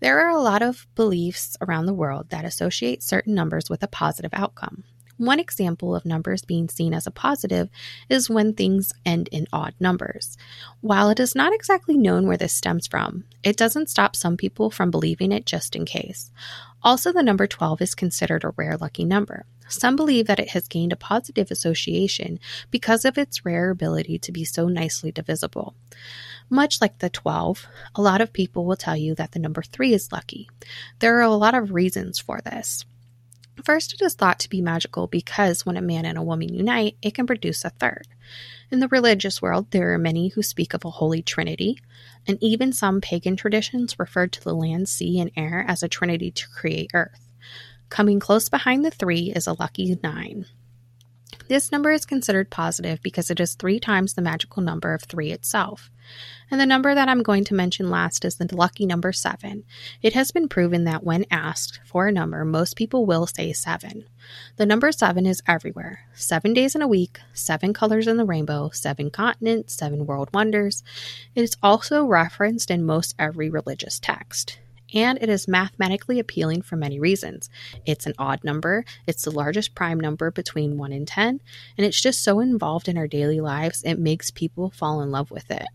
There are a lot of beliefs around the world that associate certain numbers with a positive outcome. One example of numbers being seen as a positive is when things end in odd numbers. While it is not exactly known where this stems from, it doesn't stop some people from believing it just in case. Also, the number 12 is considered a rare lucky number. Some believe that it has gained a positive association because of its rare ability to be so nicely divisible. Much like the 12, a lot of people will tell you that the number 3 is lucky. There are a lot of reasons for this. First, it is thought to be magical because when a man and a woman unite, it can produce a third. In the religious world, there are many who speak of a holy trinity, and even some pagan traditions refer to the land, sea, and air as a trinity to create earth. Coming close behind the three is a lucky nine. This number is considered positive because it is three times the magical number of three itself. And the number that I'm going to mention last is the lucky number seven. It has been proven that when asked for a number, most people will say seven. The number seven is everywhere seven days in a week, seven colors in the rainbow, seven continents, seven world wonders. It is also referenced in most every religious text and it is mathematically appealing for many reasons. It's an odd number, it's the largest prime number between 1 and 10, and it's just so involved in our daily lives, it makes people fall in love with it.